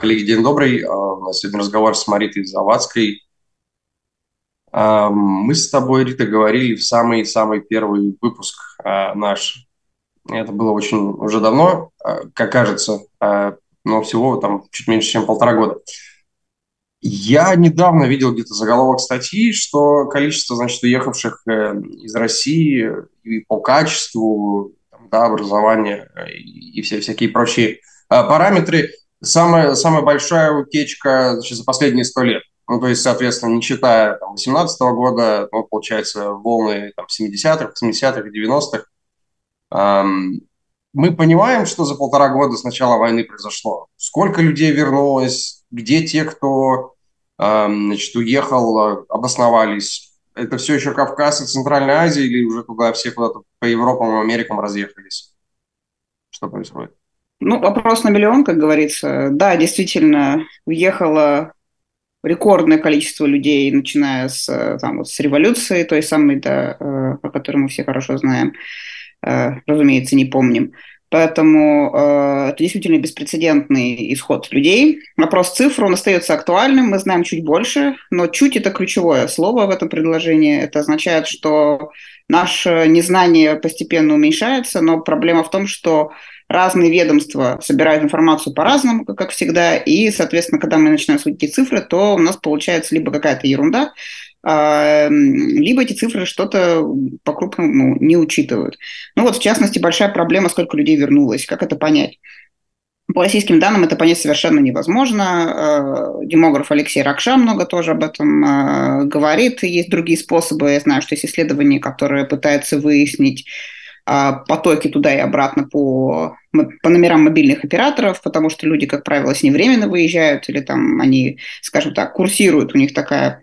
Коллеги, день добрый. А, сегодня разговор с Маритой Завадской. А, мы с тобой, Рита, говорили в самый-самый первый выпуск а, наш. Это было очень уже давно, как кажется, но всего там чуть меньше, чем полтора года. Я недавно видел где-то заголовок статьи, что количество, значит, уехавших э, из России и по качеству да, образования и все всякие прочие параметры самая, самая большая утечка за последние сто лет. Ну, то есть, соответственно, не считая там, 18 года, ну, получается, волны там, 70-х, 80-х, 90-х. Эм, мы понимаем, что за полтора года с начала войны произошло. Сколько людей вернулось, где те, кто эм, значит, уехал, обосновались. Это все еще Кавказ и Центральная Азия или уже туда все куда-то по Европам и Америкам разъехались? Что происходит? Ну, вопрос на миллион, как говорится. Да, действительно, уехало рекордное количество людей, начиная с, там, вот, с революции, той самой, да, э, о которой мы все хорошо знаем, э, разумеется, не помним. Поэтому э, это действительно беспрецедентный исход людей. Вопрос цифр, он остается актуальным, мы знаем чуть больше, но чуть это ключевое слово в этом предложении. Это означает, что наше незнание постепенно уменьшается, но проблема в том, что разные ведомства собирают информацию по-разному, как всегда, и, соответственно, когда мы начинаем судить цифры, то у нас получается либо какая-то ерунда, а, либо эти цифры что-то по-крупному не учитывают. Ну вот, в частности, большая проблема, сколько людей вернулось, как это понять? По российским данным это понять совершенно невозможно. А, демограф Алексей Ракша много тоже об этом а, говорит. Есть другие способы. Я знаю, что есть исследования, которые пытаются выяснить, потоки туда и обратно по, по номерам мобильных операторов, потому что люди, как правило, с ним временно выезжают или там они, скажем так, курсируют, у них такая,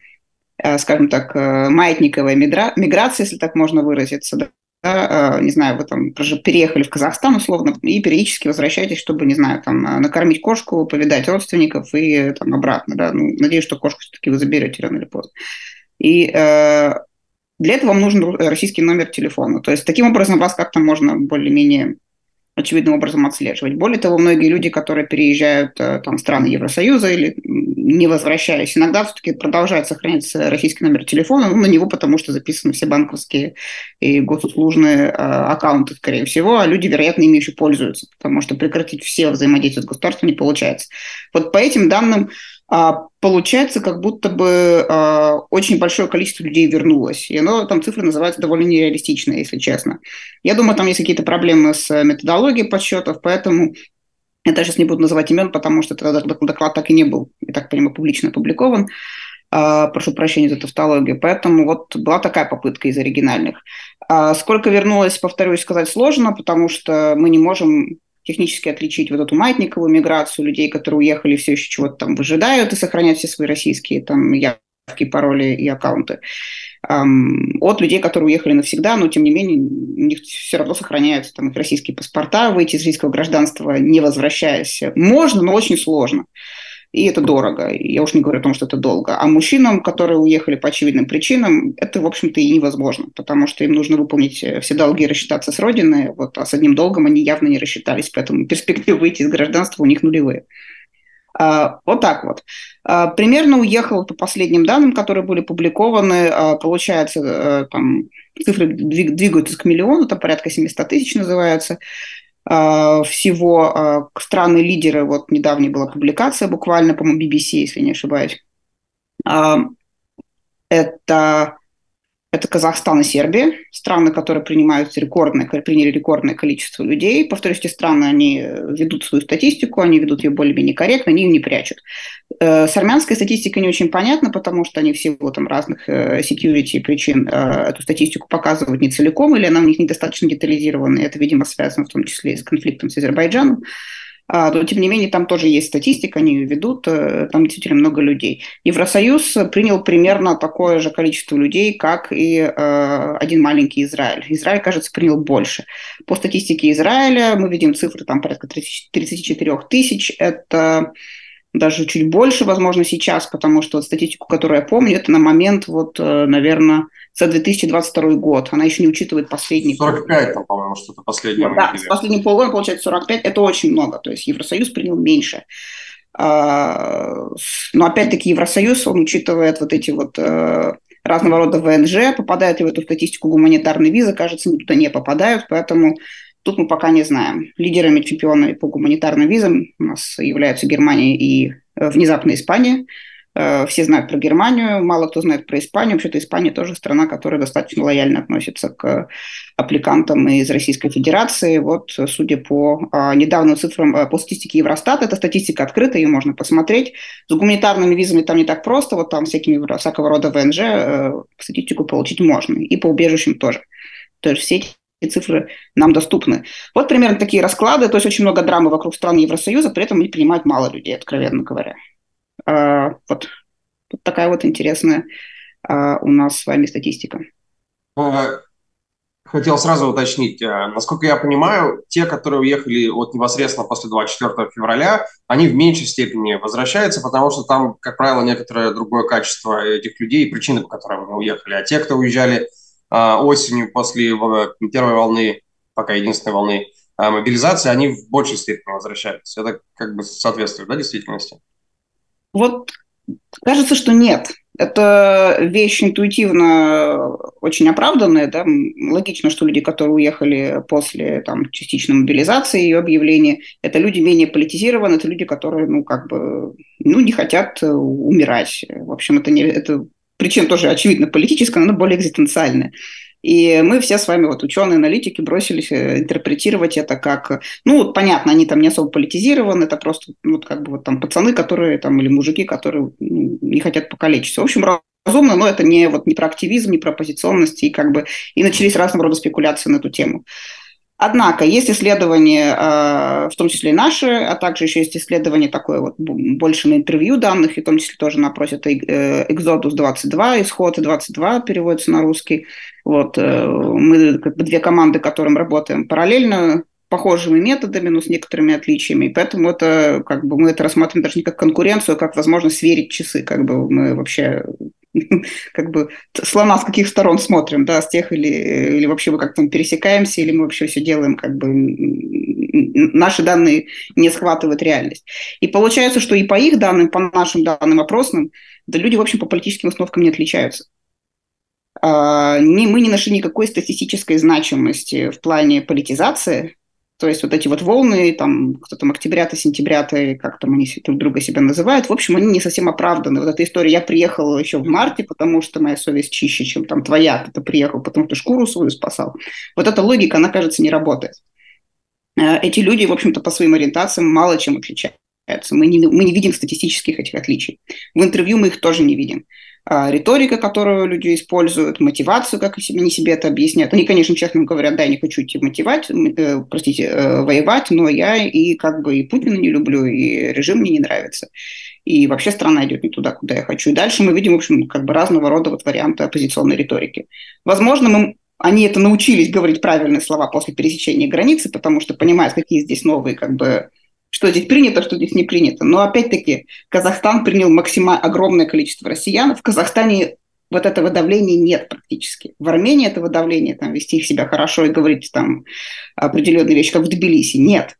э, скажем так, э, маятниковая миграция, если так можно выразиться, да, да, не знаю, вы там переехали в Казахстан условно и периодически возвращаетесь, чтобы, не знаю, там накормить кошку, повидать родственников и там обратно, да, ну, надеюсь, что кошку все-таки вы заберете рано или поздно. И э, для этого вам нужен российский номер телефона. То есть таким образом вас как-то можно более-менее очевидным образом отслеживать. Более того, многие люди, которые переезжают э, там, в страны Евросоюза или не возвращаясь, иногда все-таки продолжают сохранять российский номер телефона, ну, на него потому что записаны все банковские и госуслужные э, аккаунты, скорее всего, а люди, вероятно, ими еще пользуются, потому что прекратить все взаимодействия с государством не получается. Вот по этим данным получается, как будто бы а, очень большое количество людей вернулось. И оно, там цифры называются довольно нереалистичные, если честно. Я думаю, там есть какие-то проблемы с методологией подсчетов, поэтому я сейчас не буду называть имен, потому что этот доклад так и не был, я так понимаю, публично опубликован. А, прошу прощения за тавтологию. Поэтому вот была такая попытка из оригинальных. Сколько вернулось, повторюсь, сказать сложно, потому что мы не можем технически отличить вот эту маятниковую миграцию людей, которые уехали, все еще чего-то там выжидают и сохраняют все свои российские там явки, пароли и аккаунты, от людей, которые уехали навсегда, но тем не менее у них все равно сохраняются там их российские паспорта, выйти из российского гражданства не возвращаясь. Можно, но очень сложно и это дорого. Я уж не говорю о том, что это долго. А мужчинам, которые уехали по очевидным причинам, это, в общем-то, и невозможно, потому что им нужно выполнить э, все долги и рассчитаться с родиной, вот, а с одним долгом они явно не рассчитались, поэтому перспективы выйти из гражданства у них нулевые. А, вот так вот. А, примерно уехал по последним данным, которые были публикованы, а, получается, э, там цифры двигаются к миллиону, там порядка 700 тысяч называется. А, всего а, страны-лидеры. Вот недавняя была публикация буквально, по-моему, BBC, если не ошибаюсь. А, это это Казахстан и Сербия, страны, которые принимают рекордное, приняли рекордное количество людей. Повторюсь, эти страны, они ведут свою статистику, они ведут ее более-менее корректно, они ее не прячут. Э, с армянской статистикой не очень понятно, потому что они в силу там, разных э, security причин э, эту статистику показывают не целиком, или она у них недостаточно детализирована. Это, видимо, связано в том числе и с конфликтом с Азербайджаном. А, но, тем не менее, там тоже есть статистика, они ее ведут, э, там действительно много людей. Евросоюз принял примерно такое же количество людей, как и э, один маленький Израиль. Израиль, кажется, принял больше. По статистике Израиля мы видим цифры там порядка 30, 34 тысяч. Это даже чуть больше, возможно, сейчас, потому что вот статистику, которую я помню, это на момент, вот, э, наверное, за 2022 год. Она еще не учитывает последний 45, там, по-моему, что-то последнее. Да, с последним полгода получается 45. Это очень много. То есть Евросоюз принял меньше. А, но опять-таки Евросоюз, он учитывает вот эти вот э, разного рода ВНЖ, попадают ли в эту статистику гуманитарные визы, кажется, туда не попадают, поэтому тут мы пока не знаем. Лидерами, чемпионами по гуманитарным визам у нас являются Германия и э, внезапно Испания – Э, все знают про Германию, мало кто знает про Испанию. Вообще-то Испания тоже страна, которая достаточно лояльно относится к аппликантам из Российской Федерации. Вот, судя по а, недавним цифрам, э, по статистике Евростата, эта статистика открыта, ее можно посмотреть. С гуманитарными визами там не так просто, вот там всякими, всякого рода ВНЖ статистику получить можно. И по убежищам тоже. То есть все эти цифры нам доступны. Вот примерно такие расклады, то есть очень много драмы вокруг стран Евросоюза, при этом они принимают мало людей, откровенно говоря. А, вот, вот такая вот интересная а, у нас с вами статистика. А, хотел сразу уточнить, насколько я понимаю, те, которые уехали вот непосредственно после 24 февраля, они в меньшей степени возвращаются, потому что там, как правило, некоторое другое качество этих людей и причины, по которым они уехали. А те, кто уезжали осенью после первой волны, пока единственной волны мобилизации, они в большей степени возвращаются. Это как бы соответствует, да, действительности? Вот кажется, что нет. Это вещь интуитивно очень оправданная. Да? Логично, что люди, которые уехали после там, частичной мобилизации ее объявления, это люди менее политизированы, это люди, которые ну, как бы, ну, не хотят умирать. В общем, это, не, это причина тоже очевидно политическая, но она более экзистенциальная. И мы все с вами, вот ученые, аналитики, бросились э, интерпретировать это как, ну, понятно, они там не особо политизированы, это просто, вот как бы вот там пацаны, которые там, или мужики, которые ну, не хотят покалечиться. В общем, разумно, но это не, вот, не про активизм, не про оппозиционность, и как бы и начались разного рода спекуляции на эту тему. Однако есть исследования, а, в том числе и наши, а также еще есть исследования такое вот больше на интервью данных, и в том числе тоже на опросе э, Exodus 22, Исход 22 переводится на русский. Вот э, мы как бы две команды, которым работаем параллельно, похожими методами, но с некоторыми отличиями. И поэтому это как бы мы это рассматриваем даже не как конкуренцию, а как возможность сверить часы. Как бы мы вообще как бы слона с каких сторон смотрим, да, с тех или, или вообще мы как-то пересекаемся, или мы вообще все делаем, как бы наши данные не схватывают реальность. И получается, что и по их данным, по нашим данным опросным, да люди, в общем, по политическим установкам не отличаются. А, не, мы не нашли никакой статистической значимости в плане политизации то есть вот эти вот волны, там, кто там, октября-то, сентября-то, как там они друг друга себя называют, в общем, они не совсем оправданы. Вот эта история, я приехала еще в марте, потому что моя совесть чище, чем там твоя, ты приехал, потому что шкуру свою спасал. Вот эта логика, она, кажется, не работает. Э, эти люди, в общем-то, по своим ориентациям мало чем отличаются. Мы не, мы не видим статистических этих отличий. В интервью мы их тоже не видим. А, риторика, которую люди используют, мотивацию, как они себе это объясняют. Они, конечно, честно говорят, да, я не хочу идти мотивать, э, простите, э, воевать, но я и как бы и Путина не люблю, и режим мне не нравится. И вообще страна идет не туда, куда я хочу. И дальше мы видим, в общем, как бы разного рода вот варианты оппозиционной риторики. Возможно, мы они это научились говорить правильные слова после пересечения границы, потому что понимают, какие здесь новые как бы что здесь принято, что здесь не принято. Но опять-таки Казахстан принял максимально огромное количество россиян. В Казахстане вот этого давления нет практически. В Армении этого давления, там, вести себя хорошо и говорить там определенные вещи, как в Тбилиси, нет.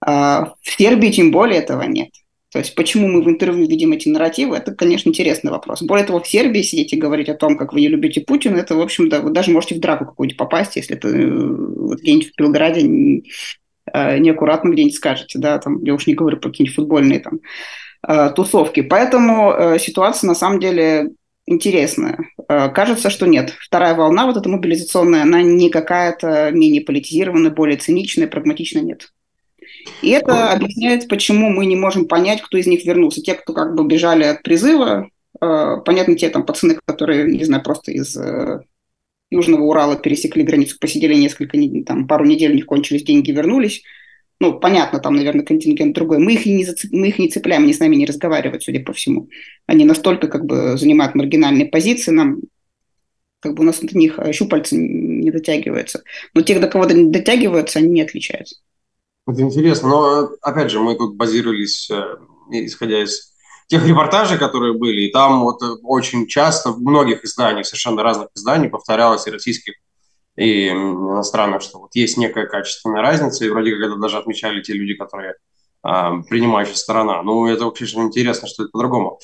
А в Сербии тем более этого нет. То есть почему мы в интервью видим эти нарративы, это, конечно, интересный вопрос. Более того, в Сербии сидеть и говорить о том, как вы не любите Путина, это, в общем, да, вы даже можете в драку какую-нибудь попасть, если это э, где-нибудь в Белграде неаккуратно где-нибудь скажете, да, там, я уж не говорю про какие-нибудь футбольные там э, тусовки. Поэтому э, ситуация на самом деле интересная. Кажется, что нет. Вторая волна, вот эта мобилизационная, она не какая-то менее политизированная, более циничная, прагматичная, нет. И это объясняет, почему мы не можем понять, кто из них вернулся. Те, кто как бы бежали от призыва, понятно, те там пацаны, которые, не знаю, просто из Южного Урала пересекли границу, посидели несколько, там, пару недель, у них кончились деньги, вернулись. Ну, понятно, там, наверное, контингент другой. Мы их, не зацеп... мы их не цепляем, они с нами не разговаривают, судя по всему. Они настолько как бы занимают маргинальные позиции, нам как бы у нас до них щупальца не дотягиваются. Но те, до кого дотягиваются, они не отличаются. Это интересно, но опять же, мы тут базировались, э, исходя из тех репортажей, которые были, и там вот очень часто в многих изданиях, совершенно разных изданий, повторялось и российских, и иностранных, что вот есть некая качественная разница, и вроде как это даже отмечали те люди, которые принимающая сторона. Ну, это вообще интересно, что это по-другому.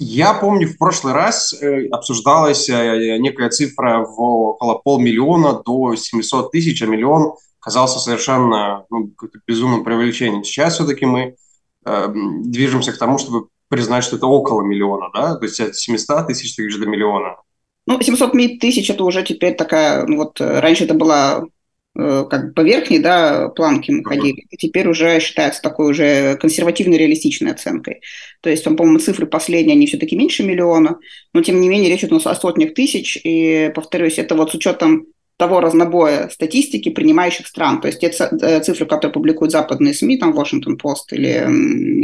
Я помню, в прошлый раз э, обсуждалась э, некая цифра в около полмиллиона до 700 тысяч, а миллион казался совершенно ну, безумным преувеличением. Сейчас все-таки мы э, движемся к тому, чтобы признать, что это около миллиона, да, то есть от 700 тысяч до миллиона. Ну, 700 тысяч – это уже теперь такая, ну вот раньше это была Э, как бы по верхней да, планке мы ходили. И теперь уже считается такой уже консервативной реалистичной оценкой. То есть, по-моему, цифры последние, они все-таки меньше миллиона, но тем не менее речь идет о сотнях тысяч. И, повторюсь, это вот с учетом того разнобоя статистики принимающих стран. То есть те э, цифры, которые публикуют западные СМИ, там Washington Post или,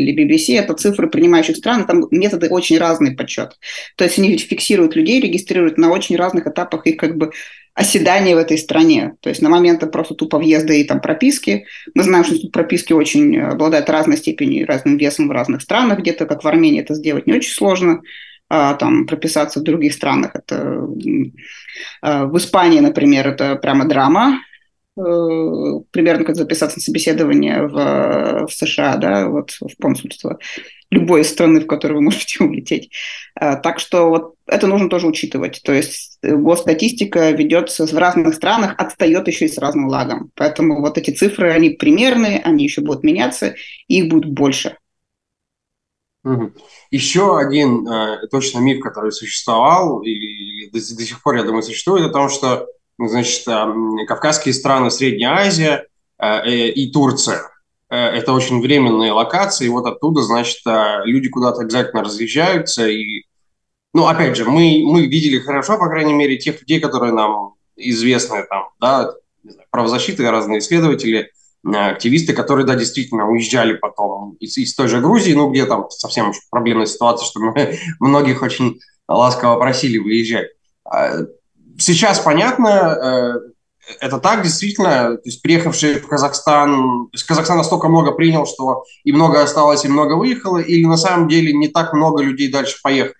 или BBC, это цифры принимающих стран, там методы очень разные подсчет. То есть они фиксируют людей, регистрируют на очень разных этапах их как бы оседания в этой стране. То есть на моменты просто тупо въезда и там прописки. Мы знаем, что тут прописки очень обладают разной степенью, разным весом в разных странах. Где-то, как в Армении, это сделать не очень сложно. А, там прописаться в других странах. Это а, в Испании, например, это прямо драма. Э, примерно как записаться на собеседование в, в США, да, вот в консульство любой страны, в которую вы можете улететь. А, так что вот это нужно тоже учитывать. То есть госстатистика ведется в разных странах, отстает еще и с разным лагом. Поэтому вот эти цифры, они примерные, они еще будут меняться, их будет больше. Еще один э, точно миф, который существовал и, до, до сих пор, я думаю, существует, о том, что значит, э, Кавказские страны, Средняя Азия э, э, и Турция э, – это очень временные локации, и вот оттуда, значит, э, люди куда-то обязательно разъезжаются. И, ну, опять же, мы, мы видели хорошо, по крайней мере, тех людей, которые нам известны, там, да, правозащиты, разные исследователи – активисты, которые, да, действительно уезжали потом из, из той же Грузии, ну, где там совсем проблемная ситуация, что мы многих очень ласково просили выезжать. А, сейчас понятно, э, это так, действительно, то есть приехавшие в Казахстан, то есть Казахстан настолько много принял, что и много осталось, и много выехало, или на самом деле не так много людей дальше поехали?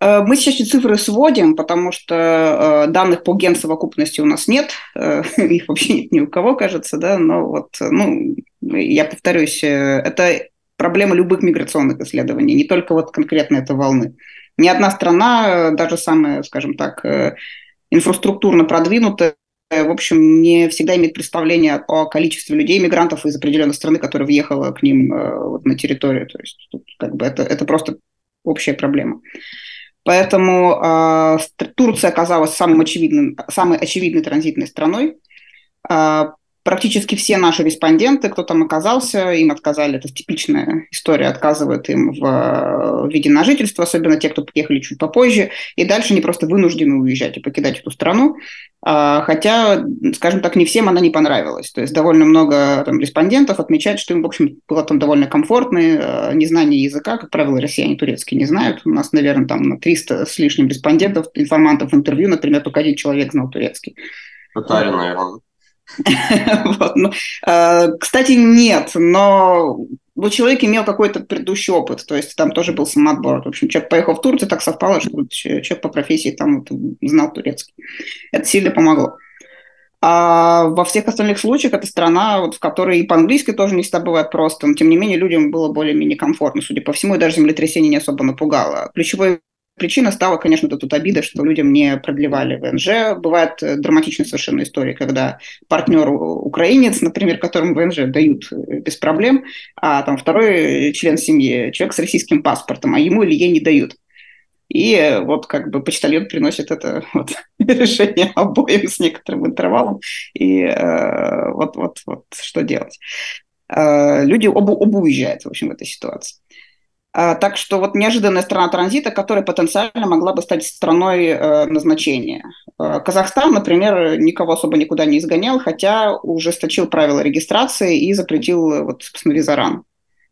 Э, мы сейчас эти цифры сводим, потому что э, данных по генсовокупности у нас нет, э, их вообще нет ни у кого, кажется, да, но вот, ну, я повторюсь, это проблема любых миграционных исследований, не только вот конкретно этой волны. Ни одна страна, даже самая, скажем так, инфраструктурно продвинутая, в общем, не всегда имеет представление о количестве людей, мигрантов из определенной страны, которая въехала к ним вот, на территорию. То есть, как бы это, это просто общая проблема. Поэтому э, Турция оказалась самым очевидным, самой очевидной транзитной страной. Э, практически все наши респонденты, кто там оказался, им отказали. Это типичная история, отказывают им в, в виде на жительство, особенно те, кто приехали чуть попозже. И дальше они просто вынуждены уезжать и покидать эту страну. А, хотя, скажем так, не всем она не понравилась. То есть довольно много там, респондентов отмечают, что им, в общем, было там довольно комфортно. Э, незнание языка, как правило, россияне турецкий не знают. У нас, наверное, там на 300 с лишним респондентов, информантов интервью, например, только один человек знал турецкий. Татарин, наверное. ну, э, кстати, нет, но ну, человек имел какой-то предыдущий опыт, то есть там тоже был самоотбор. В общем, человек поехал в Турцию, так совпало, что человек по профессии там знал турецкий. Это сильно помогло. А во всех остальных случаях это страна, вот, в которой и по-английски тоже не всегда бывает просто, но тем не менее людям было более-менее комфортно, судя по всему, и даже землетрясение не особо напугало. Ключевой Причина стала, конечно, тут обида, что людям не продлевали ВНЖ. Бывает э, драматичная совершенно история, когда партнер украинец, например, которому ВНЖ дают э, без проблем, а там второй член семьи, человек с российским паспортом, а ему или ей не дают. И вот как бы почтальон приносит это вот, решение обоим с некоторым интервалом. И э, вот, вот, вот что делать. Э, люди оба, оба уезжают, в общем, в этой ситуации. А, так что вот неожиданная страна транзита, которая потенциально могла бы стать страной э, назначения. Э, Казахстан, например, никого особо никуда не изгонял, хотя ужесточил правила регистрации и запретил, э, вот, собственно, визаран.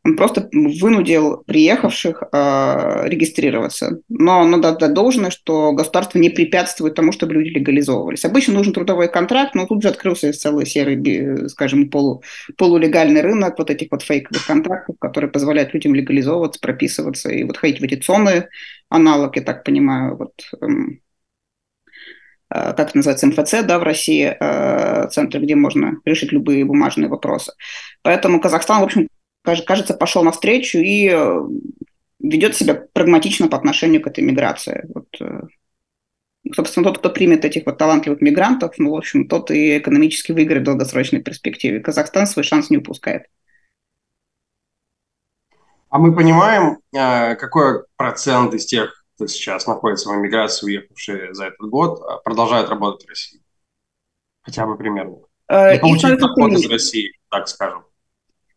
Он просто вынудил приехавших э, регистрироваться. Но надо отдать должное, что государство не препятствует тому, чтобы люди легализовывались. Обычно нужен трудовой контракт, но тут же открылся целый серый, скажем, полу, полулегальный рынок вот этих вот фейковых контрактов, которые позволяют людям легализовываться, прописываться и вот ходить в эти цоны, аналог, я так понимаю, вот эм, Э, как это называется, МФЦ, да, в России, э, центра, где можно решить любые бумажные вопросы. Поэтому Казахстан, в общем, кажется, пошел навстречу и э, ведет себя прагматично по отношению к этой миграции. Вот, э, собственно, тот, кто примет этих вот талантливых мигрантов, ну, в общем, тот и экономически выиграет в долгосрочной перспективе. Казахстан свой шанс не упускает. А мы понимаем, э, какой процент из тех, кто сейчас находится в эмиграции, уехавшие за этот год, продолжают работать в России? Хотя бы примерно. И получить доход из России, так скажем.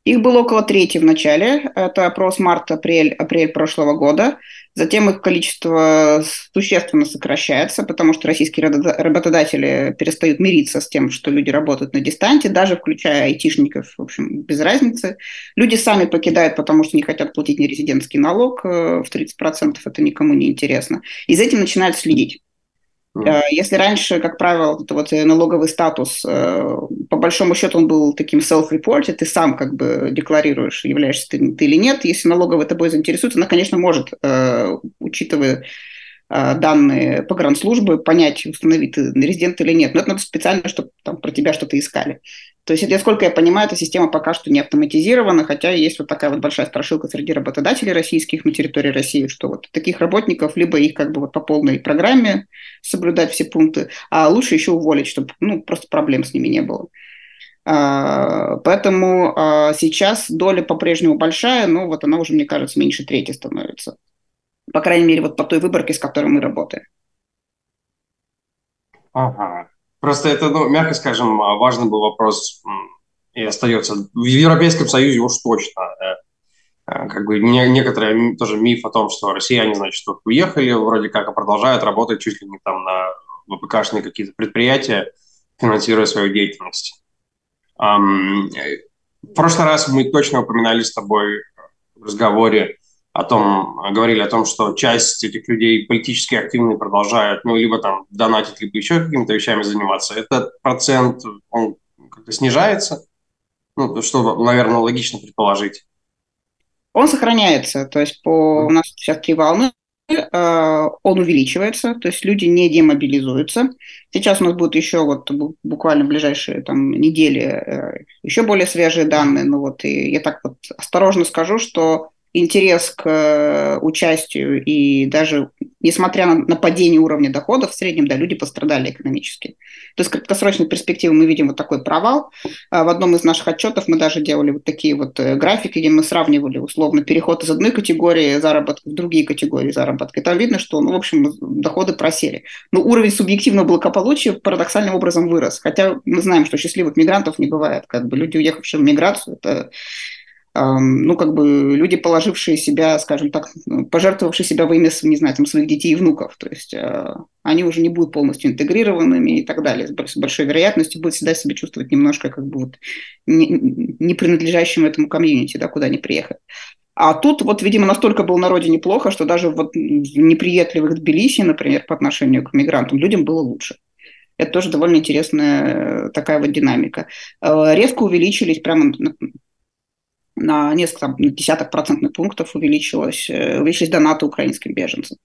Их было около трети в начале, это опрос март-апрель апрель прошлого года. Затем их количество существенно сокращается, потому что российские работодатели перестают мириться с тем, что люди работают на дистанте, даже включая айтишников, в общем, без разницы. Люди сами покидают, потому что не хотят платить нерезидентский налог э, в 30%, это никому не интересно. И за этим начинают следить. Э, если раньше, как правило, это вот э, налоговый статус, э, по большому счету он был таким self-reported, ты сам как бы декларируешь, являешься ты, ты или нет. Если налоговая тобой заинтересуется, она, конечно, может, учитывая данные погранслужбы, понять, установить ты резидент или нет. Но это надо специально, чтобы там про тебя что-то искали. То есть, насколько я понимаю, эта система пока что не автоматизирована, хотя есть вот такая вот большая страшилка среди работодателей российских на территории России, что вот таких работников либо их как бы вот по полной программе соблюдать все пункты, а лучше еще уволить, чтобы ну, просто проблем с ними не было. А, поэтому а, сейчас доля по-прежнему большая, но вот она уже, мне кажется, меньше трети становится. По крайней мере, вот по той выборке, с которой мы работаем. Ага. Просто это, ну, мягко скажем, важный был вопрос и остается. В Европейском Союзе уж точно. Э, как бы не, некоторые тоже миф о том, что россияне, значит, тут уехали вроде как, а продолжают работать чуть ли не там на ВПКшные какие-то предприятия, финансируя свою деятельность. Um, в прошлый раз мы точно упоминали с тобой в разговоре о том, говорили о том, что часть этих людей политически активные продолжают, ну, либо там донатить, либо еще какими-то вещами заниматься. Этот процент, он как-то снижается, ну, что, наверное, логично предположить. Он сохраняется, то есть по, у нас сейчас три волны, э, он увеличивается, то есть люди не демобилизуются. Сейчас у нас будут еще вот буквально в ближайшие там недели э, еще более свежие данные. Ну вот и я так вот осторожно скажу, что интерес к э, участию и даже несмотря на, на падение уровня доходов в среднем, да, люди пострадали экономически. То есть в краткосрочной перспективе мы видим вот такой провал. А в одном из наших отчетов мы даже делали вот такие вот э, графики, где мы сравнивали условно переход из одной категории заработка в другие категории заработка. И там видно, что, ну, в общем, доходы просели. Но уровень субъективного благополучия парадоксальным образом вырос. Хотя мы знаем, что счастливых мигрантов не бывает. Как бы люди, уехавшие в миграцию, это ну, как бы люди, положившие себя, скажем так, ну, пожертвовавшие себя во имя, не знаю, там, своих детей и внуков, то есть э, они уже не будут полностью интегрированными и так далее, с большой вероятностью будут всегда себя чувствовать немножко как бы вот не, не принадлежащим этому комьюнити, да, куда они приехали. А тут вот, видимо, настолько был на родине плохо, что даже вот в неприятливых Тбилиси, например, по отношению к мигрантам, людям было лучше. Это тоже довольно интересная такая вот динамика. Э, резко увеличились прямо на несколько, там, на десяток процентных пунктов увеличилось, э, увеличились донаты украинским беженцам.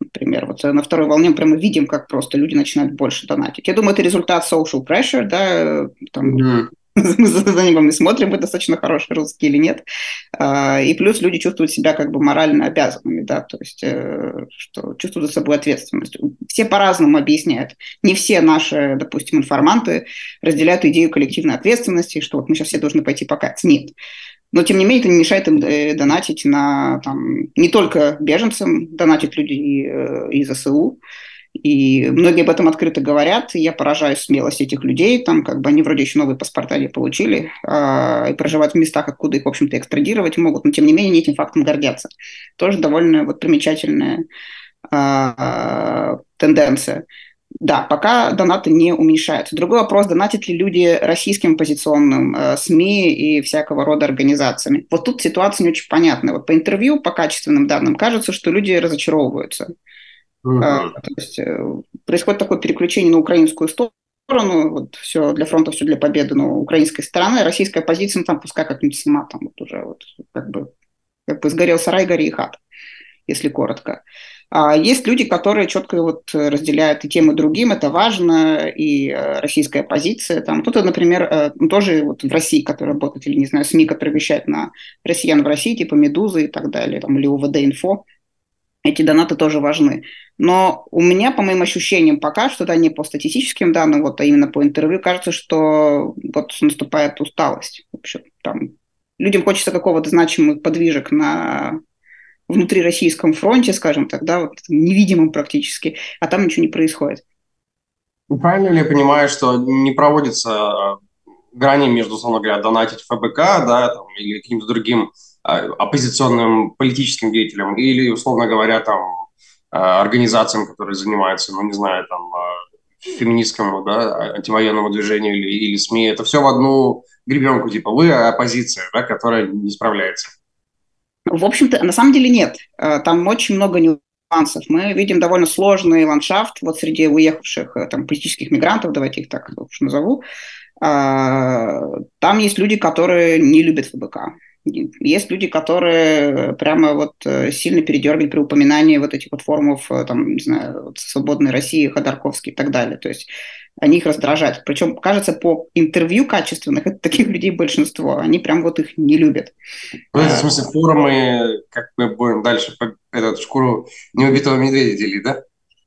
Например, вот на второй волне мы прямо видим, как просто люди начинают больше донатить. Я думаю, это результат social pressure, да, там, mm-hmm. За ним смотрим, мы достаточно хороший русский или нет. А, и плюс люди чувствуют себя как бы морально обязанными, да, то есть э, что чувствуют за собой ответственность. Все по-разному объясняют. Не все наши, допустим, информанты разделяют идею коллективной ответственности, что вот мы сейчас все должны пойти покаяться. Нет. Но, тем не менее, это не мешает им э, донатить на там, не только беженцам, донатить люди э, из СУ, и многие об этом открыто говорят. И я поражаюсь смелости этих людей. Там как бы они вроде еще новые паспорта не получили э, и проживают в местах, откуда их, в общем-то, экстрадировать могут. Но, тем не менее, они этим фактом гордятся. Тоже довольно вот примечательная э, тенденция. Да, пока донаты не уменьшаются. Другой вопрос, донатят ли люди российским оппозиционным э, СМИ и всякого рода организациями. Вот тут ситуация не очень понятная. Вот по интервью, по качественным данным, кажется, что люди разочаровываются. Э, то есть э, происходит такое переключение на украинскую сторону, вот все для фронта, все для победы, но украинской стороны, российская позиция, ну там пускай как-нибудь сама там вот уже вот как бы, как бы сгорел сарай, гори и хат, если коротко. А есть люди, которые четко вот разделяют и тем, и другим, это важно, и э, российская позиция. Там кто-то, например, э, ну, тоже вот в России, который работает, или, не знаю, СМИ, которые вещают на россиян в России, типа «Медузы» и так далее, там, или УВД-инфо, эти донаты тоже важны. Но у меня, по моим ощущениям, пока что, да, не по статистическим данным, вот, а именно по интервью, кажется, что вот наступает усталость. В общем, там людям хочется какого-то значимых подвижек на внутри российском фронте, скажем так, да, вот, невидимым практически, а там ничего не происходит. Ну, правильно ли я понимаю, что не проводится э, грани между, условно говоря, донатить ФБК, да, там, или каким-то другим оппозиционным политическим деятелям, или, условно говоря, там, а, организациям, которые занимаются, ну, не знаю, там, а, феминистскому, да, антивоенному движению или, или СМИ, это все в одну гребенку, типа, вы оппозиция, да, которая не справляется. В общем-то, на самом деле нет. Там очень много нюансов. Мы видим довольно сложный ландшафт вот среди уехавших там, политических мигрантов, давайте их так уж назову. Там есть люди, которые не любят ФБК. Есть люди, которые прямо вот э, сильно передергали при упоминании вот этих вот форумов, э, там, не знаю, вот «Свободной России», Ходорковский и так далее. То есть они их раздражают. Причем, кажется, по интервью качественных, это таких людей большинство, они прям вот их не любят. Ну, в смысле, форумы, как мы будем дальше этот шкуру неубитого медведя делить, да?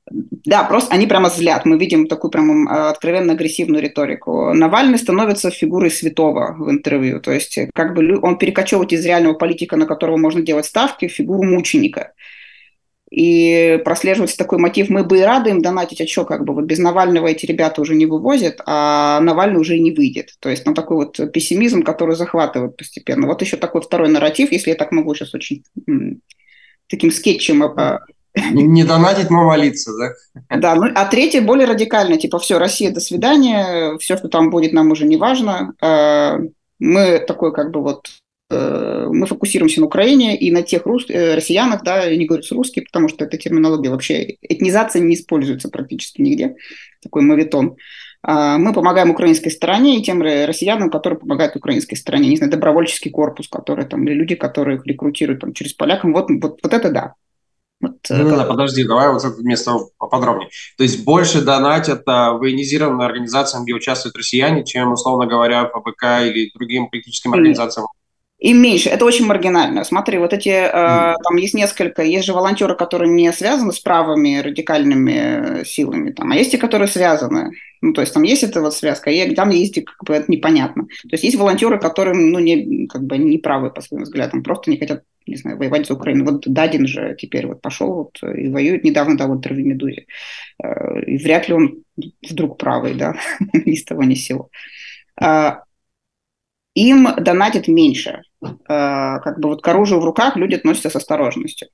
Да, просто они прямо злят. Мы видим такую прямо а, откровенно агрессивную риторику. Навальный становится фигурой святого в интервью. То есть как бы он перекочевывает из реального политика, на которого можно делать ставки, в фигуру мученика. И прослеживается такой мотив, мы бы и рады им донатить, а что, как бы, вот без Навального эти ребята уже не вывозят, а Навальный уже не выйдет. То есть, ну, такой вот пессимизм, который захватывает постепенно. Вот еще такой второй нарратив, если я так могу сейчас очень таким скетчем не донатить, но молиться, да? Да, ну, а третье более радикально, типа, все, Россия, до свидания, все, что там будет, нам уже не важно. А, мы такой, как бы, вот, э, мы фокусируемся на Украине и на тех рус... Э, россиянах, да, не говорю с русских, потому что эта терминология вообще, этнизация не используется практически нигде, такой мавитон. А, мы помогаем украинской стороне и тем россиянам, которые помогают украинской стороне. Не знаю, добровольческий корпус, который там, или люди, которые их рекрутируют там, через полякам. Вот, вот, вот это да. Вот, ну, как... да, подожди, давай вот это место поподробнее. То есть больше донатят а, военизированным организациям, где участвуют россияне, чем, условно говоря, ПБК или другим политическим организациям и меньше. Это очень маргинально. Смотри, вот эти, э, там есть несколько, есть же волонтеры, которые не связаны с правыми радикальными силами, там, а есть те, которые связаны. Ну, то есть там есть эта вот связка, и там есть, как бы, это непонятно. То есть есть волонтеры, которые, ну, не, как бы, не правы по своим взглядам, просто не хотят, не знаю, воевать за Украину. Вот Дадин же теперь вот пошел вот и воюет, недавно дал интервью «Медузе». Э, и вряд ли он вдруг правый, да, ни с того ни с сего. А, им донатят меньше. Э, как бы вот к оружию в руках люди относятся с осторожностью.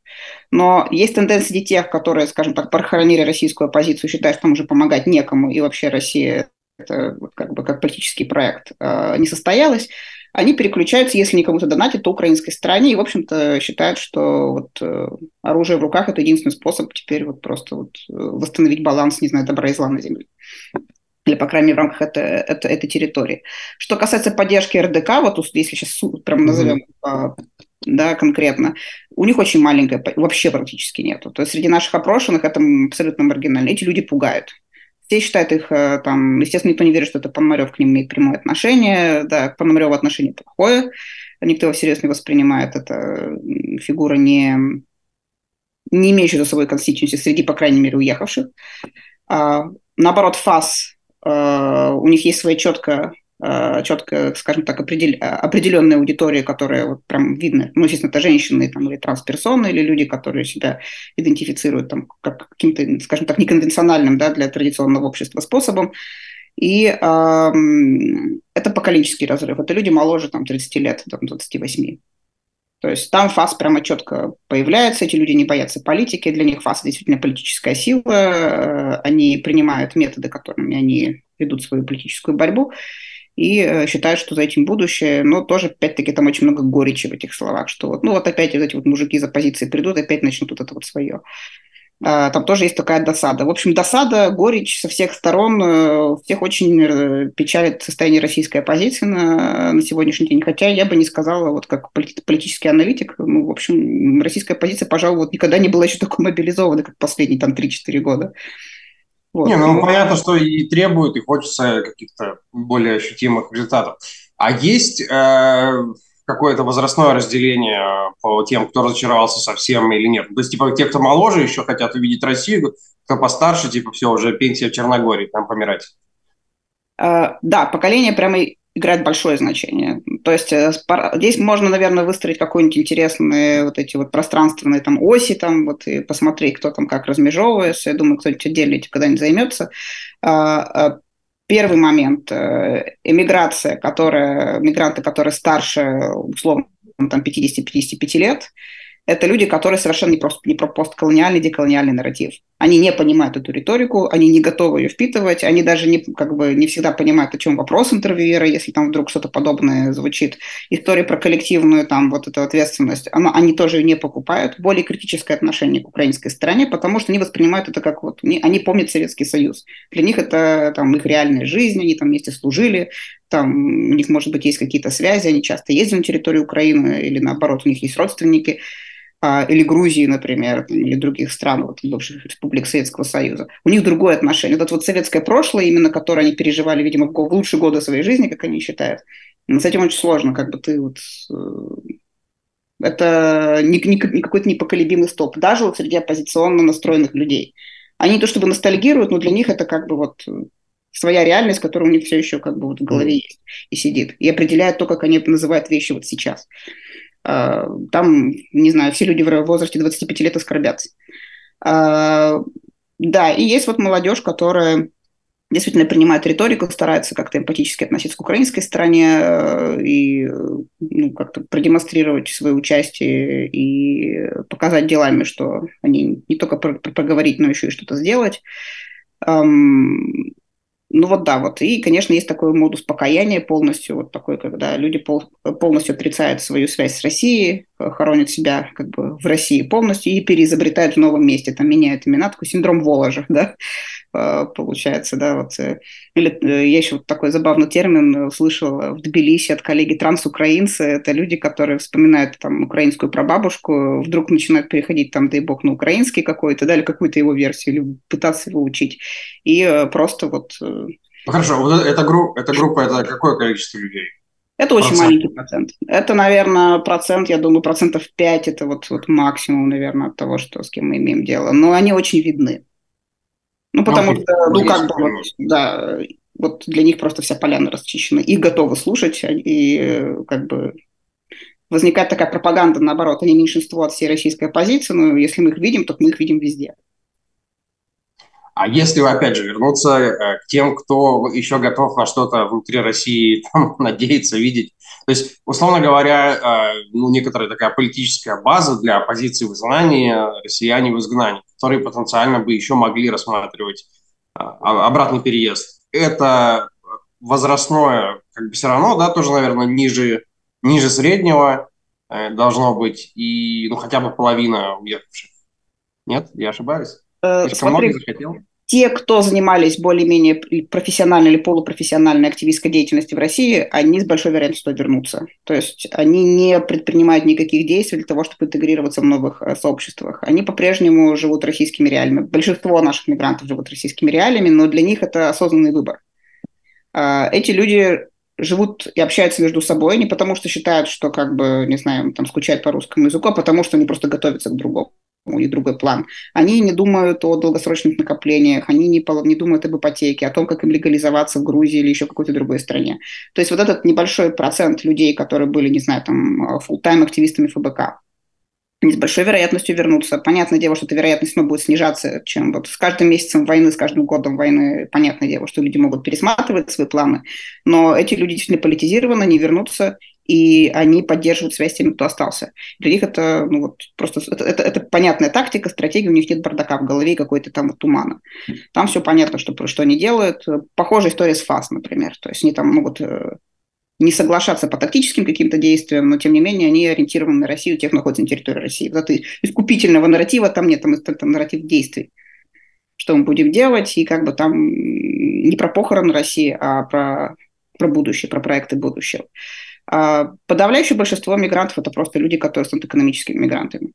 Но есть тенденция тех, которые, скажем так, похоронили российскую оппозицию, считают, что там уже помогать некому, и вообще Россия это как бы как политический проект э, не состоялась, они переключаются, если не кому-то донатят, то украинской стороне, и, в общем-то, считают, что вот э, оружие в руках – это единственный способ теперь вот просто вот восстановить баланс, не знаю, добра и зла на земле или, по крайней мере, в рамках это, это, этой территории. Что касается поддержки РДК, вот если сейчас прям назовем mm-hmm. да, конкретно, у них очень маленькая, вообще практически нету. То есть среди наших опрошенных это абсолютно маргинально. Эти люди пугают. Все считают их, э, там, естественно, никто не верит, что это Пономарев к ним имеет прямое отношение. Да, к Пономареву отношение плохое. Никто его всерьез не воспринимает. Это фигура не, не имеющая за собой конституции среди, по крайней мере, уехавших. А, наоборот, ФАС Э, у них есть своя четко э, четко, скажем так, определ, определенная аудитория, которая вот прям видно, ну, естественно, это женщины там, или трансперсоны, или люди, которые себя идентифицируют там, как каким-то, скажем так, неконвенциональным да, для традиционного общества способом. И э, это поколенческий разрыв. Это люди моложе там, 30 лет, там, 28. То есть там ФАС прямо четко появляется, эти люди не боятся политики, для них ФАС действительно политическая сила, э, они принимают методы, которыми они ведут свою политическую борьбу, и э, считают, что за этим будущее, но тоже, опять-таки, там очень много горечи в этих словах, что вот, ну вот опять вот эти вот мужики из оппозиции придут, опять начнут вот это вот свое. а, там тоже есть такая досада. В общем, досада, горечь со всех сторон, э, всех очень э, печалит состояние российской оппозиции на, на сегодняшний день. Хотя я бы не сказала, вот как политический аналитик, ну, в общем, российская оппозиция, пожалуй, вот никогда не была еще такой мобилизована, как последние там 3-4 года. Вот. Не, ну понятно, что и требует, и хочется каких-то более ощутимых результатов. А есть э, какое-то возрастное разделение по тем, кто разочаровался совсем или нет? То есть, типа, те, кто моложе, еще хотят увидеть Россию, кто постарше, типа, все, уже пенсия в Черногории, там помирать. Э, да, поколение прямо играет большое значение. То есть э, здесь можно, наверное, выстроить какой-нибудь интересные вот эти вот пространственные там оси, там вот и посмотреть, кто там как размежевывается. Я думаю, кто-нибудь отдельно этим когда-нибудь займется. А, а, первый момент э, – эмиграция, которая, мигранты, которые старше, условно, там 50-55 лет – это люди, которые совершенно не, просто, не про постколониальный, деколониальный нарратив. Они не понимают эту риторику, они не готовы ее впитывать, они даже не, как бы, не всегда понимают, о чем вопрос интервьюера, если там вдруг что-то подобное звучит. История про коллективную там вот эту ответственность, она, они тоже не покупают. Более критическое отношение к украинской стороне, потому что они воспринимают это как вот, они помнят Советский Союз. Для них это там их реальная жизнь, они там вместе служили, там у них, может быть, есть какие-то связи, они часто ездили на территорию Украины, или наоборот, у них есть родственники. А, или Грузии, например, или других стран, вот, бывших республик Советского Союза. У них другое отношение. Вот это вот советское прошлое, именно которое они переживали, видимо, в лучшие годы своей жизни, как они считают, с этим очень сложно, как бы ты вот... Э, это не, не, не какой-то непоколебимый стоп, даже вот среди оппозиционно настроенных людей. Они не то чтобы ностальгируют, но для них это как бы вот своя реальность, которая у них все еще как бы вот в голове есть и сидит, и определяет то, как они называют вещи вот сейчас. А, там, не знаю, все люди в возрасте 25 лет оскорбятся. А, да, и есть вот молодежь, которая действительно принимает риторику, старается как-то эмпатически относиться к украинской стороне и ну, как-то продемонстрировать свое участие и показать делами, что они не только проговорить, но еще и что-то сделать. Ну вот да, вот. И, конечно, есть такой модус покаяния полностью, вот такой, когда люди пол, полностью отрицают свою связь с Россией, хоронят себя как бы в России полностью и переизобретают в новом месте, там меняют имена, такой синдром Воложа, да, а, получается, да, вот. Э, или э, я еще вот такой забавный термин услышала в Тбилиси от коллеги трансукраинцы, это люди, которые вспоминают там украинскую прабабушку, вдруг начинают переходить там, дай бог, на украинский какой-то, да, или какую-то его версию, или пытаться его учить, и э, просто вот... Хорошо, вот эта, группа, эта группа, это какое количество людей? Это очень процент. маленький процент. Это, наверное, процент, я думаю, процентов 5, это вот, вот максимум, наверное, от того, что, с кем мы имеем дело. Но они очень видны. Ну, потому ну, что, ну, как бы, вот, да, вот для них просто вся поляна расчищена. Их готовы слушать, и как бы возникает такая пропаганда, наоборот, они меньшинство от всей российской оппозиции, но если мы их видим, то мы их видим везде. А если, опять же, вернуться э, к тем, кто еще готов на что-то внутри России там, надеяться, видеть, то есть, условно говоря, э, ну, некоторая такая политическая база для оппозиции в изгнании, россияне в изгнании, которые потенциально бы еще могли рассматривать э, обратный переезд. Это возрастное, как бы все равно, да, тоже, наверное, ниже, ниже среднего должно быть, и ну, хотя бы половина уехавших. Нет, я ошибаюсь? Э, смотри, те, кто занимались более-менее профессиональной или полупрофессиональной активистской деятельностью в России, они с большой вероятностью вернутся. То есть они не предпринимают никаких действий для того, чтобы интегрироваться в новых э, сообществах. Они по-прежнему живут российскими реалиями. Большинство наших мигрантов живут российскими реалиями, но для них это осознанный выбор. А, эти люди живут и общаются между собой не потому, что считают, что как бы, не знаю, там скучают по русскому языку, а потому что они просто готовятся к другому у них другой план. Они не думают о долгосрочных накоплениях, они не, не думают об ипотеке, о том, как им легализоваться в Грузии или еще какой-то другой стране. То есть вот этот небольшой процент людей, которые были, не знаю, там, full-time активистами ФБК, с большой вероятностью вернутся. Понятное дело, что эта вероятность ну, будет снижаться, чем вот с каждым месяцем войны, с каждым годом войны, понятное дело, что люди могут пересматривать свои планы, но эти люди действительно политизированы, не вернутся, и они поддерживают связь с теми, кто остался. Для них это, ну, вот, просто это, это, это понятная тактика, стратегия, у них нет бардака в голове какой-то там вот тумана. Там все понятно, что, что они делают. Похожая история с ФАС, например. То есть они там могут э, не соглашаться по тактическим каким-то действиям, но тем не менее они ориентированы на Россию, тех, кто находится на территории России. Вот это искупительного нарратива там нет, там, там нарратив действий. Что мы будем делать, и как бы там не про похороны России, а про, про будущее, про проекты будущего. А подавляющее большинство мигрантов – это просто люди, которые станут экономическими мигрантами.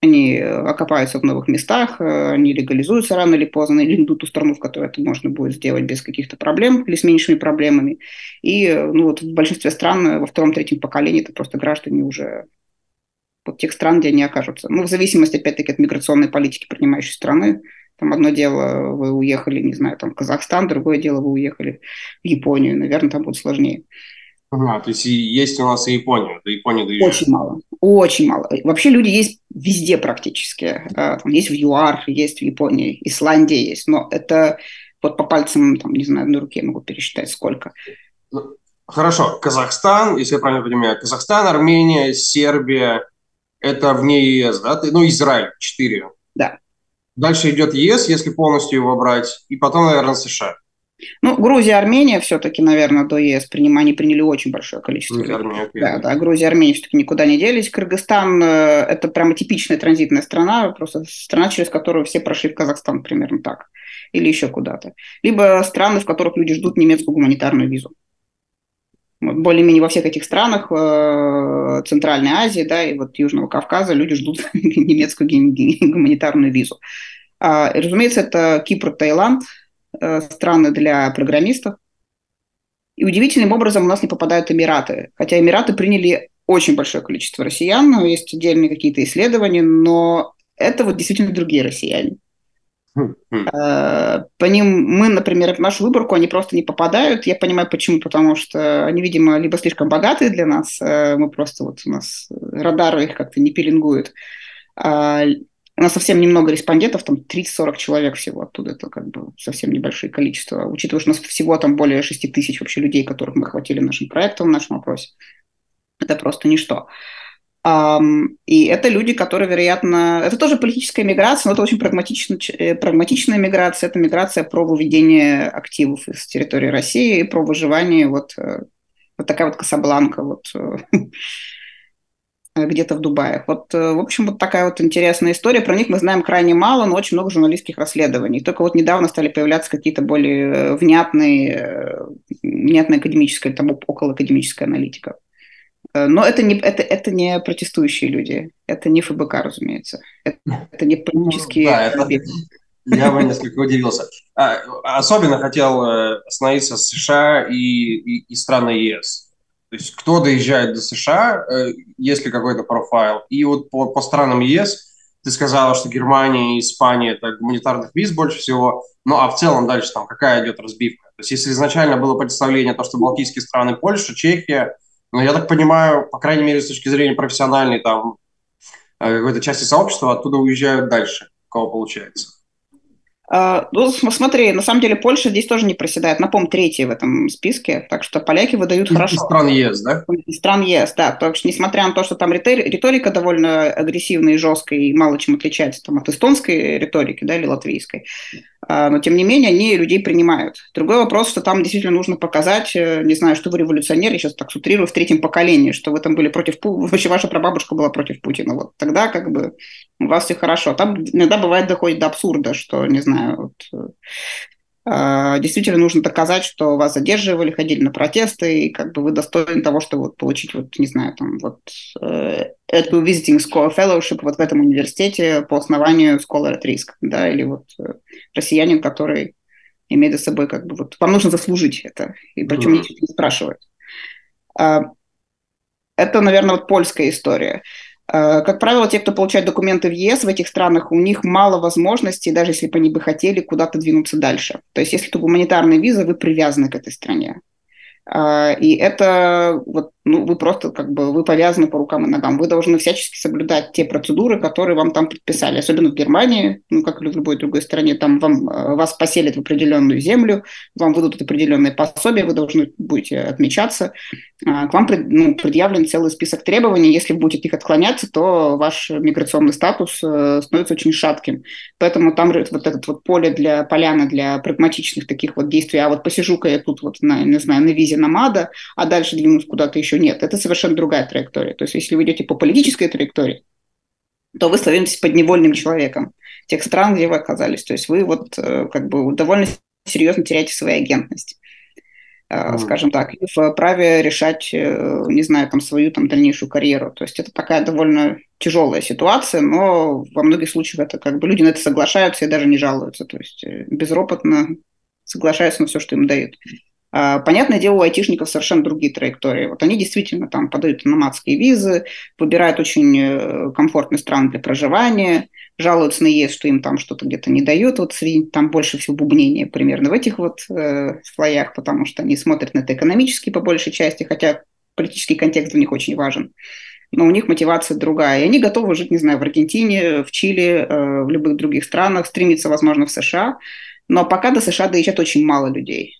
Они э, окопаются в новых местах, э, они легализуются рано или поздно, или идут в ту страну, в которой это можно будет сделать без каких-то проблем или с меньшими проблемами. И э, ну, вот в большинстве стран во втором-третьем поколении это просто граждане уже вот тех стран, где они окажутся. Ну, в зависимости, опять-таки, от миграционной политики принимающей страны. Там одно дело, вы уехали, не знаю, там, в Казахстан, другое дело, вы уехали в Японию. Наверное, там будет сложнее. Ага, то есть есть у нас и Япония. До Японии доезжают. Очень мало. Очень мало. Вообще люди есть везде практически. Там есть в ЮАР, есть в Японии, Исландия есть. Но это вот по пальцам, там, не знаю, на руке могу пересчитать сколько. Ну, хорошо. Казахстан, если я правильно понимаю, Казахстан, Армения, Сербия, это вне ЕС, да? Ну, Израиль, четыре. Да. Дальше идет ЕС, если полностью его брать, и потом, наверное, США. Ну, Грузия, Армения все-таки, наверное, до ЕС принимали, они приняли очень большое количество. Грузия, Армения, да, да, Грузия, Армения все-таки никуда не делись. Кыргызстан э, – это прямо типичная транзитная страна, просто страна, через которую все прошли в Казахстан примерно так. Или еще куда-то. Либо страны, в которых люди ждут немецкую гуманитарную визу. более-менее во всех этих странах э, Центральной Азии, да, и вот Южного Кавказа люди ждут немецкую гуманитарную визу. А, разумеется, это Кипр, Таиланд – страны для программистов. И удивительным образом у нас не попадают Эмираты. Хотя Эмираты приняли очень большое количество россиян, но есть отдельные какие-то исследования, но это вот действительно другие россияне. Э, по ним мы, например, в нашу выборку, они просто не попадают. Я понимаю, почему. Потому что они, видимо, либо слишком богатые для нас, э, мы просто вот у нас радары их как-то не пеленгуют, а, у нас совсем немного респондентов, там 30-40 человек всего оттуда, это как бы совсем небольшое количество. Учитывая, что у нас всего там более 6 тысяч вообще людей, которых мы охватили нашим проектом, в нашем опросе, это просто ничто. И это люди, которые, вероятно, это тоже политическая миграция, но это очень прагматичная, э, прагматичная миграция. Это миграция про выведение активов из территории России, про выживание. Вот, э, вот такая вот Касабланка. Вот, Э, где-то в Дубае. Вот, э, в общем, вот такая вот интересная история. Про них мы знаем крайне мало, но очень много журналистских расследований. Только вот недавно стали появляться какие-то более э, внятные, внятная академическая, там, около академическая аналитика. Но это не, это, это не протестующие люди, это не ФБК, разумеется. Это, это не политические... Ну, да, это, я бы несколько удивился. А, особенно хотел остановиться с США и, и, и страны ЕС то есть кто доезжает до США, э, есть ли какой-то профайл. И вот по, по странам ЕС ты сказала, что Германия и Испания – это гуманитарных виз больше всего. Ну, а в целом дальше там какая идет разбивка? То есть если изначально было представление, то, что Балтийские страны, Польша, Чехия, ну, я так понимаю, по крайней мере, с точки зрения профессиональной там э, какой-то части сообщества, оттуда уезжают дальше. У кого получается? А, ну, смотри, на самом деле Польша здесь тоже не проседает. Напомню, третья в этом списке, так что поляки выдают хорошо. Из стран ЕС, да? Из стран ЕС, да. Так что, несмотря на то, что там риторика довольно агрессивная и жесткая, и мало чем отличается там, от эстонской риторики, да, или латвийской, а, но, тем не менее, они людей принимают. Другой вопрос, что там действительно нужно показать, э, не знаю, что вы революционер, я сейчас так сутрирую, в третьем поколении, что вы там были против Путина, вообще ваша прабабушка была против Путина. Вот тогда как бы у вас все хорошо. Там иногда бывает доходит до абсурда, что, не знаю, вот, э, действительно нужно доказать, что вас задерживали, ходили на протесты, и как бы вы достойны того, чтобы вот получить, вот, не знаю, там, вот, э, эту visiting scholar fellowship вот в этом университете по основанию scholar at risk, да, или вот э, россиянин, который имеет за собой как бы вот, вам нужно заслужить это, и причем mm-hmm. не спрашивают. Э, это, наверное, вот польская история. Как правило, те, кто получает документы в ЕС в этих странах, у них мало возможностей, даже если бы они бы хотели, куда-то двинуться дальше. То есть, если это гуманитарная виза, вы привязаны к этой стране. Э, и это вот ну, вы просто как бы, вы повязаны по рукам и ногам. Вы должны всячески соблюдать те процедуры, которые вам там предписали. Особенно в Германии, ну, как и в любой другой стране, там вам, э, вас поселят в определенную землю, вам выдадут определенные пособия, вы должны будете отмечаться. А, к вам ну, предъявлен целый список требований. Если будете их отклоняться, то ваш миграционный статус э, становится очень шатким. Поэтому там вот этот вот поле для поляна для прагматичных таких вот действий. А вот посижу-ка я тут вот, на, не знаю, на визе намада, а дальше двинусь куда-то еще нет. Это совершенно другая траектория. То есть если вы идете по политической траектории, то вы становитесь подневольным человеком тех стран, где вы оказались. То есть вы вот э, как бы довольно серьезно теряете свою агентность mm. скажем так, и в праве решать, э, не знаю, там свою там дальнейшую карьеру. То есть это такая довольно тяжелая ситуация, но во многих случаях это как бы люди на это соглашаются и даже не жалуются. То есть э, безропотно соглашаются на все, что им дают. А, понятное дело, у айтишников совершенно другие траектории. Вот они действительно там подают номадские визы, выбирают очень комфортные страны для проживания, жалуются на ЕС, что им там что-то где-то не дают. Вот среди, там больше всего бубнения примерно в этих вот э, слоях, потому что они смотрят на это экономически по большей части, хотя политический контекст для них очень важен. Но у них мотивация другая. И они готовы жить, не знаю, в Аргентине, в Чили, э, в любых других странах, стремиться, возможно, в США. Но пока до США доезжает очень мало людей.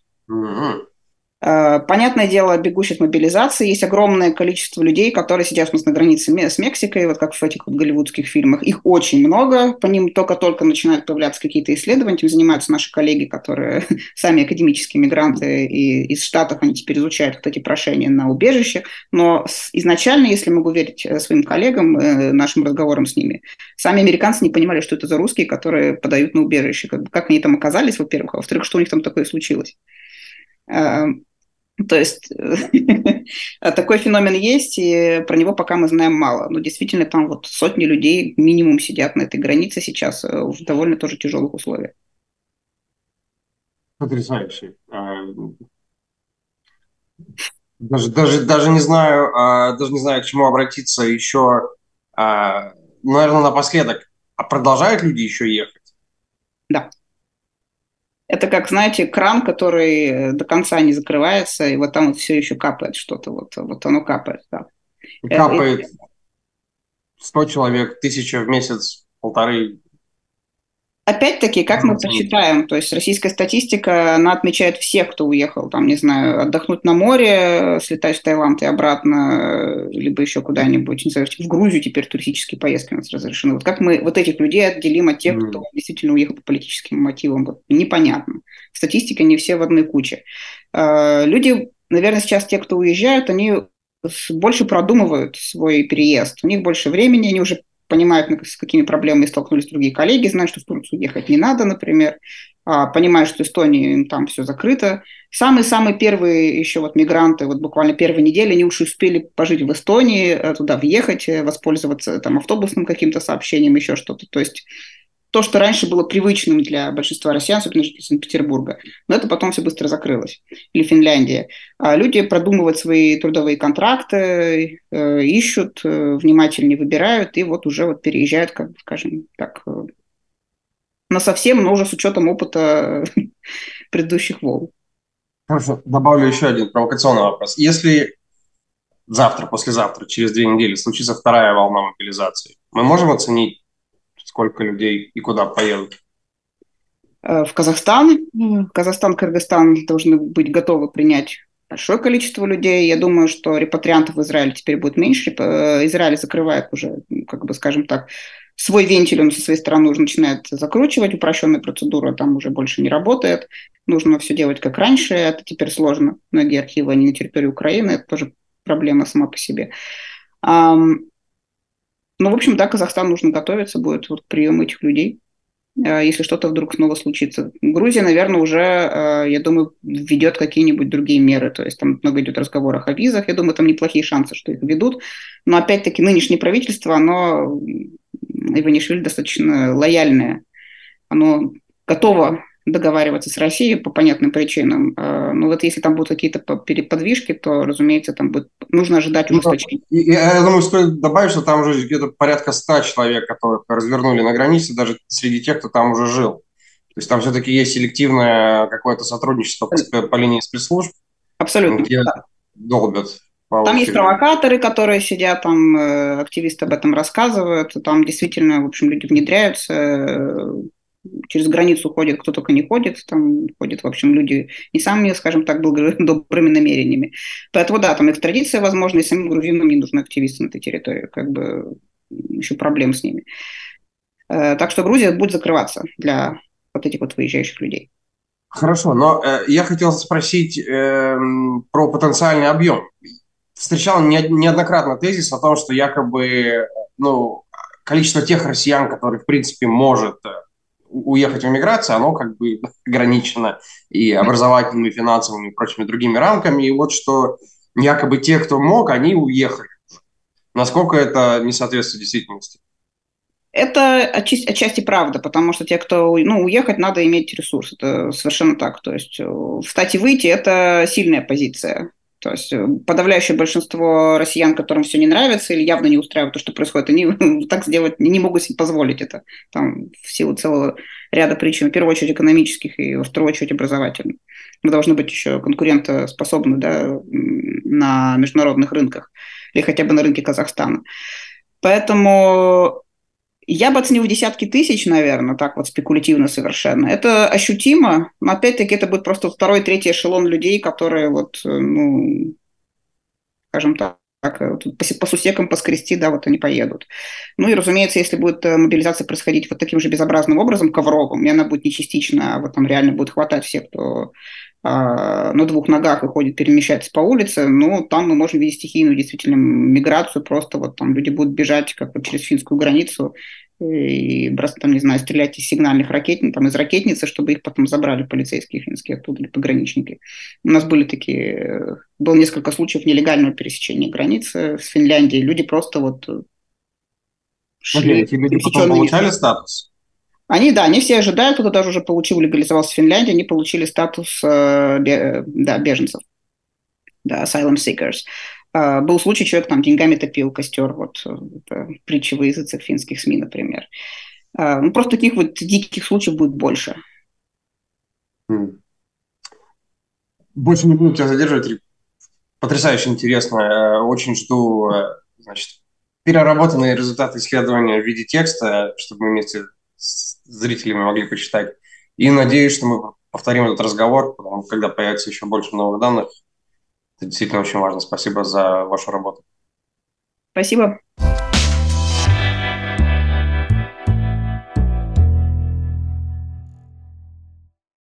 Э, понятное дело, бегущих мобилизации. Есть огромное количество людей, которые сидят у нас на границе с Мексикой, вот как в этих вот голливудских фильмах. Их очень много, по ним только-только начинают появляться какие-то исследования. Этим занимаются наши коллеги, которые сами академические мигранты и из Штатов, они теперь изучают вот эти прошения на убежище. Но изначально, если могу верить э, своим коллегам, э, нашим разговорам с ними, сами американцы не понимали, что это за русские, которые подают на убежище. Как, как они там оказались, во-первых, а во-вторых, что у них там такое случилось. То есть такой феномен есть, и про него пока мы знаем мало. Но действительно, там вот сотни людей минимум сидят на этой границе сейчас э, в довольно тоже тяжелых условиях. Потрясающе. А, даже, даже, даже не знаю, а, даже не знаю, к чему обратиться еще. А, наверное, напоследок. А продолжают люди еще ехать? Да. Это как, знаете, кран, который э, до конца не закрывается, и вот там вот все еще капает что-то, вот, вот оно капает, да. Капает 100 человек, тысяча в месяц, полторы, Опять-таки, как мы посчитаем, то есть российская статистика, она отмечает всех, кто уехал, там, не знаю, отдохнуть на море, слетать в Таиланд и обратно, либо еще куда-нибудь, не знаю, в Грузию теперь туристические поездки у нас разрешены. Вот как мы вот этих людей отделим от тех, кто действительно уехал по политическим мотивам, вот, непонятно. Статистика не все в одной куче. А, люди, наверное, сейчас те, кто уезжают, они больше продумывают свой переезд. У них больше времени, они уже понимают, с какими проблемами столкнулись другие коллеги, знают, что в Турцию ехать не надо, например, а, понимают, что Эстония, там все закрыто. Самые-самые первые еще вот мигранты, вот буквально первые недели, они уже успели пожить в Эстонии, э, туда въехать, э, воспользоваться там автобусным каким-то сообщением, еще что-то. То есть то, что раньше было привычным для большинства россиян, особенно жителей Санкт-Петербурга. Но это потом все быстро закрылось. Или Финляндия. А люди продумывают свои трудовые контракты, э, ищут, э, внимательнее выбирают, и вот уже вот переезжают, как скажем так, э, на совсем, но уже с учетом опыта предыдущих волн. Хорошо, добавлю еще один провокационный вопрос. Если завтра, послезавтра, через две недели случится вторая волна мобилизации, мы можем оценить сколько людей и куда поедут? Э, в Казахстан. Казахстан, Кыргызстан должны быть готовы принять большое количество людей. Я думаю, что репатриантов в Израиле теперь будет меньше. Э, Израиль закрывает уже, как бы, скажем так, свой вентиль он со своей стороны уже начинает закручивать, упрощенная процедура там уже больше не работает. Нужно все делать как раньше, это теперь сложно. Многие архивы, они на территории Украины, это тоже проблема сама по себе. Ну, в общем, да, Казахстан нужно готовиться будет вот, к приему этих людей, э, если что-то вдруг снова случится. Грузия, наверное, уже, э, я думаю, введет какие-нибудь другие меры. То есть там много идет разговоров о визах. Я думаю, там неплохие шансы, что их введут. Но опять-таки нынешнее правительство, оно, Иванишвили достаточно лояльное. Оно готово договариваться с Россией по понятным причинам. А, но вот если там будут какие-то подвижки, то, разумеется, там будет нужно ожидать ну, ужесточения. Ну, я думаю, стоит добавить, что там уже где-то порядка ста человек, которых развернули на границе, даже среди тех, кто там уже жил. То есть там все-таки есть селективное какое-то сотрудничество по, по линии спецслужб. Абсолютно. Где да. долбят Там есть провокаторы, которые сидят, там э, активисты об этом рассказывают, там действительно, в общем, люди внедряются, э, через границу ходит, кто только не ходит, там ходят, в общем, люди не самыми, скажем так, добрыми намерениями. Поэтому, да, там экстрадиция возможна, и самим грузинам не нужны активисты на этой территории, как бы еще проблем с ними. Э, так что Грузия будет закрываться для вот этих вот выезжающих людей. Хорошо, но э, я хотел спросить э, про потенциальный объем. Встречал не, неоднократно тезис о том, что якобы ну, количество тех россиян, которые, в принципе, может э, уехать в эмиграцию, оно как бы ограничено и образовательными, финансовыми и прочими другими рамками. И вот что якобы те, кто мог, они уехали. Насколько это не соответствует действительности? Это отчасти, отчасти правда, потому что те, кто, ну, уехать, надо иметь ресурс. Это совершенно так. То есть э, встать и выйти – это сильная позиция. То есть э, подавляющее большинство россиян, которым все не нравится или явно не устраивает то, что происходит, они так сделать не могут себе позволить это. Там в силу целого ряда причин, в первую очередь экономических и во вторую очередь образовательных. Мы должны быть еще конкурентоспособны да, на международных рынках или хотя бы на рынке Казахстана. Поэтому я бы оценил в десятки тысяч, наверное, так вот спекулятивно совершенно. Это ощутимо, но опять-таки это будет просто второй, третий эшелон людей, которые вот, э, ну, скажем так, э, по, по сусекам поскрести, да, вот они поедут. Ну и, разумеется, если будет э, мобилизация происходить вот таким же безобразным образом, ковровым, и она будет не частично, а вот там реально будет хватать всех, кто на двух ногах и ходит, перемещается по улице, ну, там мы можем видеть стихийную действительно миграцию, просто вот там люди будут бежать как бы через финскую границу и просто там, не знаю, стрелять из сигнальных ракет, там, из ракетницы, чтобы их потом забрали полицейские финские оттуда или пограничники. У нас были такие, было несколько случаев нелегального пересечения границы с Финляндией. Люди просто вот Смотри, эти люди потом получали статус? Они, да, они все ожидают, кто даже уже получил, легализовался в Финляндии, они получили статус э, да, беженцев, да, asylum seekers. Э, был случай, человек там деньгами топил костер, вот это притча в языцах финских СМИ, например. Э, ну, просто таких вот диких случаев будет больше. Хм. Больше не буду тебя задерживать. Потрясающе интересно. Э, очень жду, э, значит, переработанные результаты исследования в виде текста, чтобы мы вместе зрителями могли почитать. И надеюсь, что мы повторим этот разговор, потому, когда появится еще больше новых данных. Это действительно очень важно. Спасибо за вашу работу. Спасибо.